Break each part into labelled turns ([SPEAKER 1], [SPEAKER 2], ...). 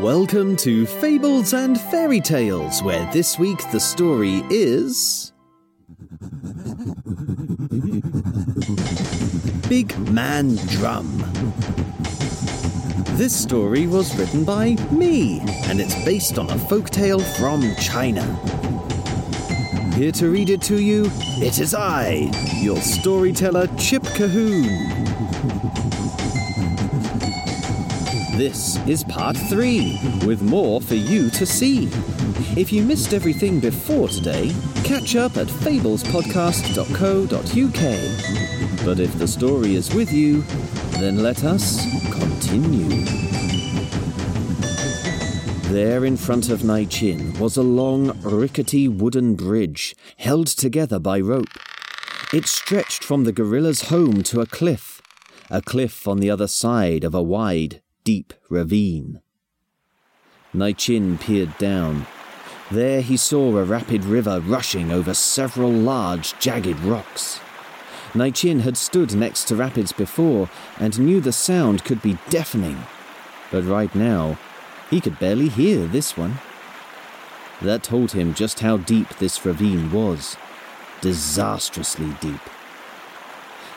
[SPEAKER 1] Welcome to Fables and Fairy Tales, where this week the story is. Big Man Drum. This story was written by me, and it's based on a folktale from China. Here to read it to you, it is I, your storyteller Chip Colquhoun. This is part three, with more for you to see. If you missed everything before today, catch up at fablespodcast.co.uk. But if the story is with you, then let us continue. There in front of Naichin was a long, rickety wooden bridge held together by rope. It stretched from the gorilla's home to a cliff, a cliff on the other side of a wide, deep ravine. Naichin peered down. There he saw a rapid river rushing over several large, jagged rocks. Naichin had stood next to rapids before and knew the sound could be deafening. But right now, he could barely hear this one. That told him just how deep this ravine was disastrously deep.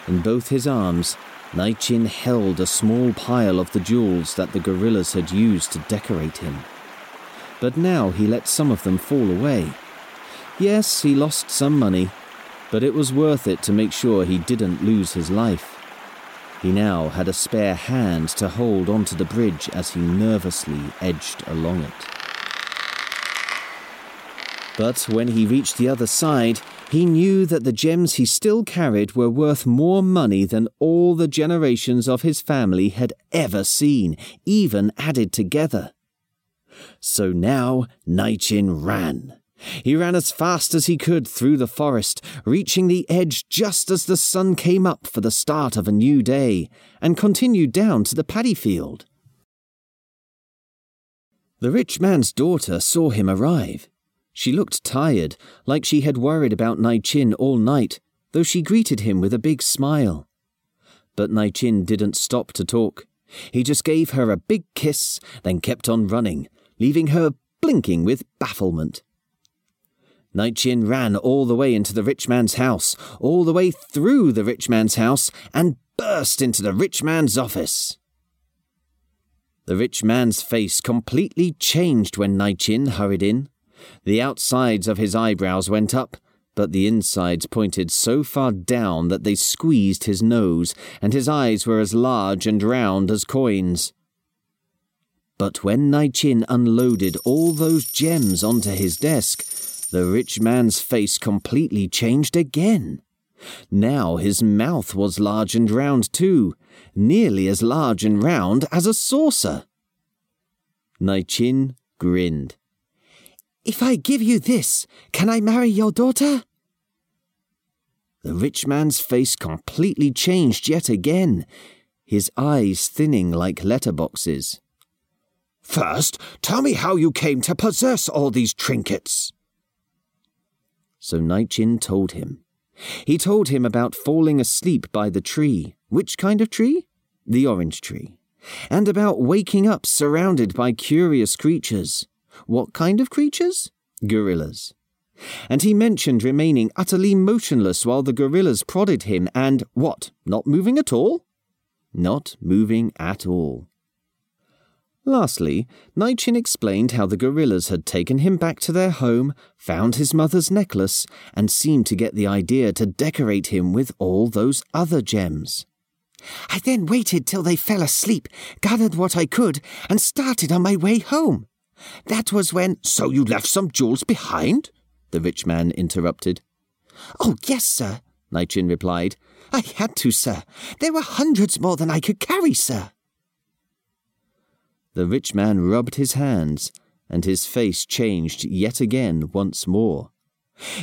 [SPEAKER 1] In both his arms, Naichin held a small pile of the jewels that the gorillas had used to decorate him. But now he let some of them fall away. Yes, he lost some money, but it was worth it to make sure he didn't lose his life. He now had a spare hand to hold onto the bridge as he nervously edged along it. But when he reached the other side, he knew that the gems he still carried were worth more money than all the generations of his family had ever seen, even added together. So now Naichin ran. He ran as fast as he could through the forest, reaching the edge just as the sun came up for the start of a new day, and continued down to the paddy field. The rich man's daughter saw him arrive. She looked tired, like she had worried about Nai Chin all night, though she greeted him with a big smile. But Nai Chin didn't stop to talk. He just gave her a big kiss, then kept on running, leaving her blinking with bafflement. Nai Chin ran all the way into the rich man's house, all the way through the rich man's house, and burst into the rich man's office. The rich man's face completely changed when Nai Chin hurried in. The outsides of his eyebrows went up, but the insides pointed so far down that they squeezed his nose, and his eyes were as large and round as coins. But when Nai Chin unloaded all those gems onto his desk, the rich man's face completely changed again. Now his mouth was large and round too, nearly as large and round as a saucer. Nai Chin grinned. If I give you this, can I marry your daughter? The rich man's face completely changed yet again, his eyes thinning like letterboxes. First, tell me how you came to possess all these trinkets. So Naichin told him. He told him about falling asleep by the tree. Which kind of tree? The orange tree. And about waking up surrounded by curious creatures. What kind of creatures? Gorillas. And he mentioned remaining utterly motionless while the gorillas prodded him and, what, not moving at all? Not moving at all. Lastly, Naichin explained how the gorillas had taken him back to their home, found his mother's necklace, and seemed to get the idea to decorate him with all those other gems. I then waited till they fell asleep, gathered what I could, and started on my way home. That was when. So you left some jewels behind? The rich man interrupted. Oh, yes, sir, Naichin replied. I had to, sir. There were hundreds more than I could carry, sir. The rich man rubbed his hands, and his face changed yet again once more.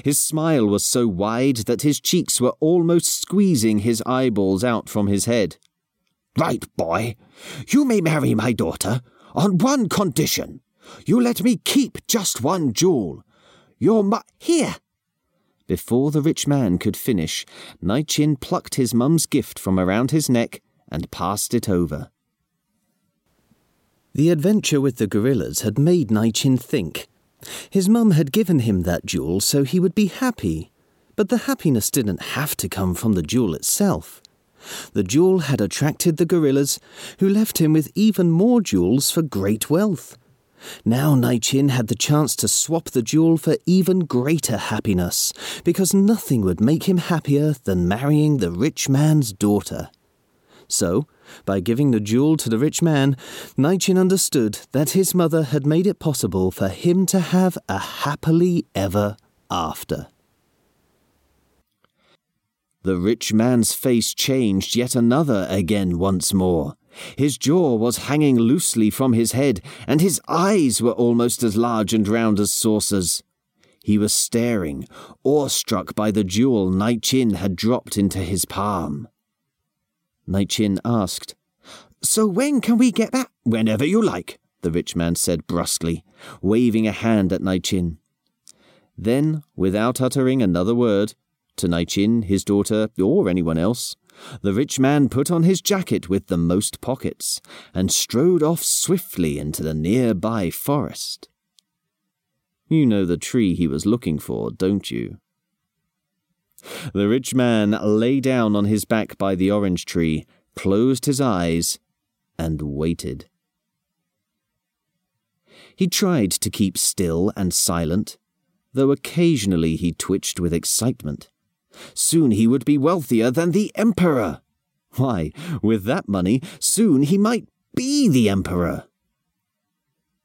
[SPEAKER 1] His smile was so wide that his cheeks were almost squeezing his eyeballs out from his head. Right, boy. You may marry my daughter on one condition. You let me keep just one jewel. Your mu- Here! Before the rich man could finish, Naichin plucked his mum's gift from around his neck and passed it over. The adventure with the gorillas had made Naichin think. His mum had given him that jewel so he would be happy, but the happiness didn't have to come from the jewel itself. The jewel had attracted the gorillas, who left him with even more jewels for great wealth. Now Naichin had the chance to swap the jewel for even greater happiness, because nothing would make him happier than marrying the rich man's daughter. So, by giving the jewel to the rich man, Naichin understood that his mother had made it possible for him to have a happily ever after. The rich man's face changed yet another again once more. His jaw was hanging loosely from his head, and his eyes were almost as large and round as saucers. He was staring, awestruck by the jewel Naichin had dropped into his palm. Naichin asked, So when can we get back? Whenever you like, the rich man said brusquely, waving a hand at Naichin. Then, without uttering another word, to Naichin, his daughter, or anyone else, the rich man put on his jacket with the most pockets and strode off swiftly into the nearby forest. You know the tree he was looking for, don't you? The rich man lay down on his back by the orange tree, closed his eyes, and waited. He tried to keep still and silent, though occasionally he twitched with excitement. Soon he would be wealthier than the Emperor. Why, with that money, soon he might be the Emperor.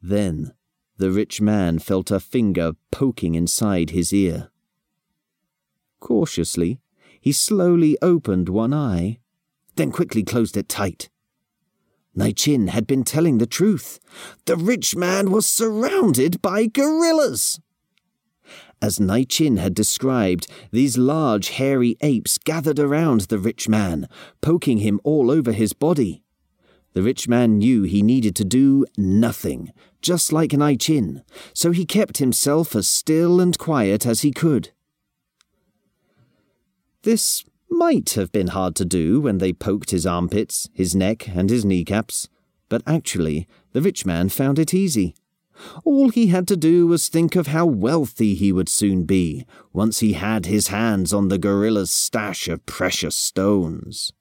[SPEAKER 1] Then the rich man felt a finger poking inside his ear. Cautiously, he slowly opened one eye, then quickly closed it tight. Naichin had been telling the truth. The rich man was surrounded by gorillas. As Nai Chin had described, these large hairy apes gathered around the rich man, poking him all over his body. The rich man knew he needed to do nothing, just like Nai Chin, so he kept himself as still and quiet as he could. This might have been hard to do when they poked his armpits, his neck, and his kneecaps, but actually, the rich man found it easy. All he had to do was think of how wealthy he would soon be once he had his hands on the gorilla's stash of precious stones.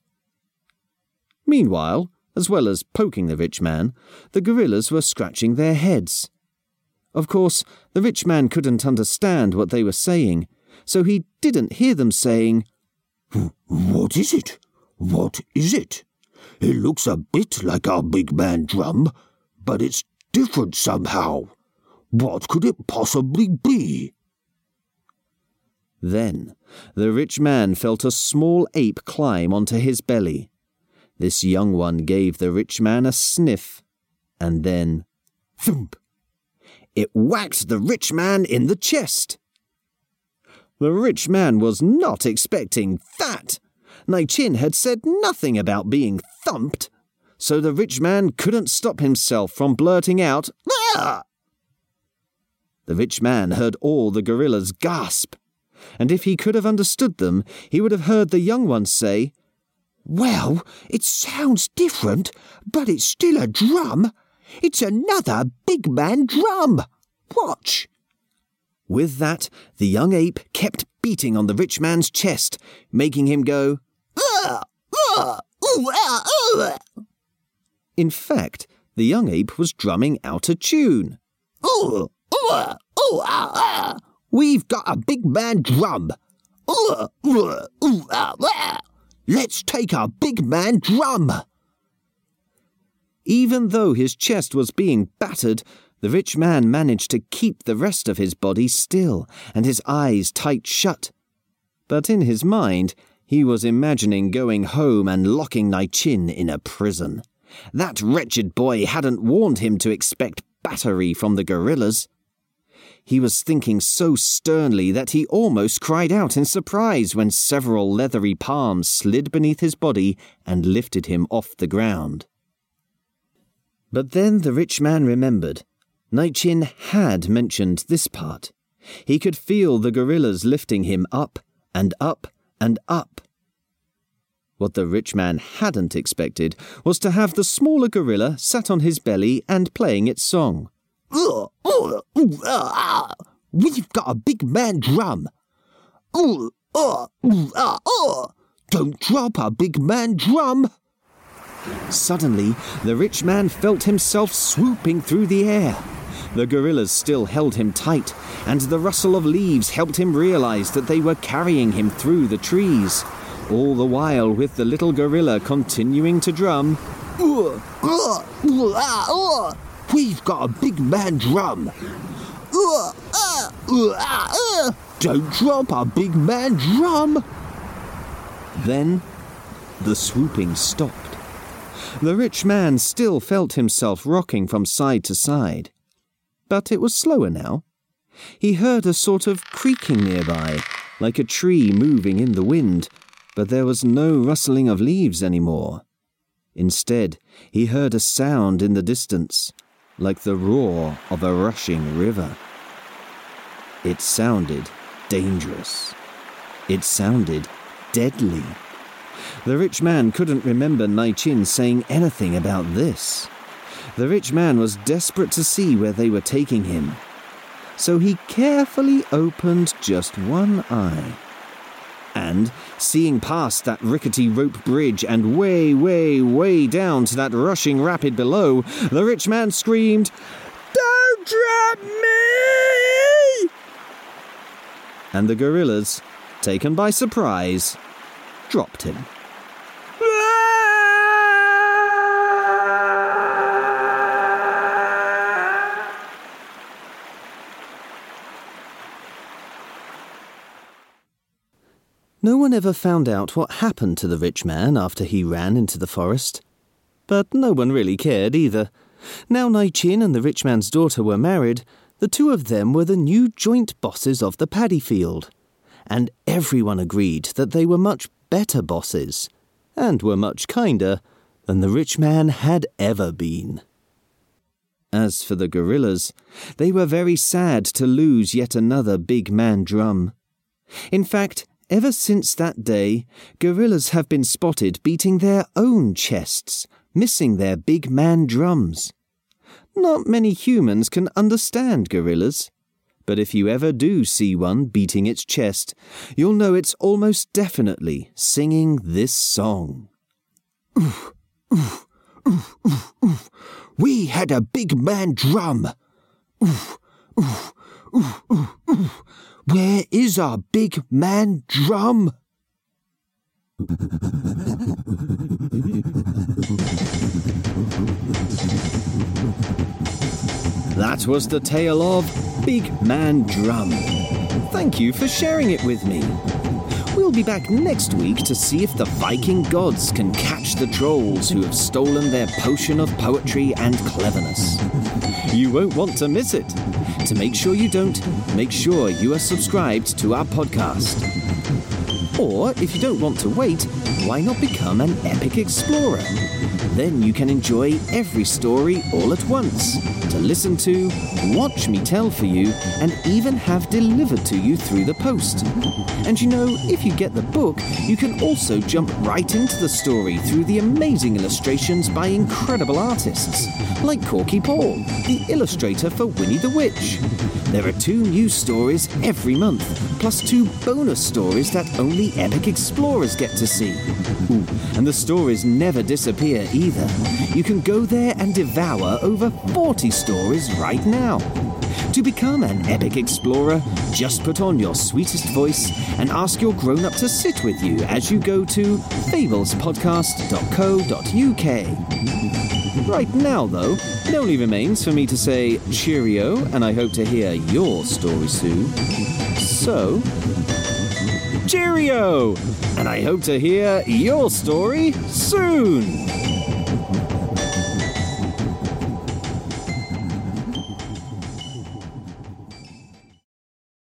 [SPEAKER 1] Meanwhile, as well as poking the rich man, the gorillas were scratching their heads. Of course, the rich man couldn't understand what they were saying, so he didn't hear them saying,
[SPEAKER 2] What is it? What is it? It looks a bit like our big man drum, but it's different somehow. What could it possibly be?
[SPEAKER 1] Then the rich man felt a small ape climb onto his belly. This young one gave the rich man a sniff, and then thump! It whacked the rich man in the chest. The rich man was not expecting that. Naichin had said nothing about being thumped so the rich man couldn't stop himself from blurting out, ah! The rich man heard all the gorillas gasp, and if he could have understood them, he would have heard the young ones say,
[SPEAKER 2] Well, it sounds different, but it's still a drum. It's another big man drum. Watch.
[SPEAKER 1] With that, the young ape kept beating on the rich man's chest, making him go, ah, ah, ooh, ah, ooh. In fact, the young ape was drumming out a tune.
[SPEAKER 2] Ooh, ooh, ooh, ah, ah. We've got a big man drum. Ooh, ooh, ooh, ah, ah. Let's take our big man drum.
[SPEAKER 1] Even though his chest was being battered, the rich man managed to keep the rest of his body still and his eyes tight shut. But in his mind, he was imagining going home and locking Nai Chin in a prison. That wretched boy hadn't warned him to expect battery from the gorillas. He was thinking so sternly that he almost cried out in surprise when several leathery palms slid beneath his body and lifted him off the ground. But then the rich man remembered. Naichin had mentioned this part. He could feel the gorillas lifting him up and up and up. What the rich man hadn't expected was to have the smaller gorilla sat on his belly and playing its song.
[SPEAKER 2] We've got a big man drum. Don't drop our big man drum.
[SPEAKER 1] Suddenly, the rich man felt himself swooping through the air. The gorillas still held him tight, and the rustle of leaves helped him realize that they were carrying him through the trees. All the while, with the little gorilla continuing to drum.
[SPEAKER 2] We've got a big man drum. Don't drop our big man drum.
[SPEAKER 1] Then the swooping stopped. The rich man still felt himself rocking from side to side. But it was slower now. He heard a sort of creaking nearby, like a tree moving in the wind, but there was no rustling of leaves any more. Instead, he heard a sound in the distance, like the roar of a rushing river. It sounded dangerous. It sounded deadly. The rich man couldn't remember Nai-Chin saying anything about this. The rich man was desperate to see where they were taking him. So he carefully opened just one eye. And, seeing past that rickety rope bridge and way, way, way down to that rushing rapid below, the rich man screamed, Don't drop me! And the gorillas, taken by surprise, dropped him. No one ever found out what happened to the rich man after he ran into the forest. But no one really cared either. Now Nai-Chin and the rich man's daughter were married, the two of them were the new joint bosses of the paddy field. And everyone agreed that they were much better bosses, and were much kinder than the rich man had ever been. As for the gorillas, they were very sad to lose yet another big man drum. In fact, Ever since that day, gorillas have been spotted beating their own chests, missing their big man drums. Not many humans can understand gorillas, but if you ever do see one beating its chest, you'll know it's almost definitely singing this song.
[SPEAKER 2] Oof, oof, oof, oof, oof. We had a big man drum. Oof, oof, oof, oof, oof. Where is our big man drum?
[SPEAKER 1] That was the tale of Big Man Drum. Thank you for sharing it with me. We'll be back next week to see if the Viking gods can catch the trolls who have stolen their potion of poetry and cleverness. You won't want to miss it. To make sure you don't, make sure you are subscribed to our podcast. Or if you don't want to wait, why not become an epic explorer? Then you can enjoy every story all at once to listen to, watch me tell for you, and even have delivered to you through the post. And you know, if you get the book, you can also jump right into the story through the amazing illustrations by incredible artists, like Korky Paul, the illustrator for Winnie the Witch. There are two new stories every month, plus two bonus stories that only Epic Explorers get to see. Ooh, and the stories never disappear either. You can go there and devour over 40 stories right now. To become an epic explorer, just put on your sweetest voice and ask your grown up to sit with you as you go to fablespodcast.co.uk. Right now, though, it only remains for me to say cheerio, and I hope to hear your story soon. So, cheerio! And I hope to hear your story soon!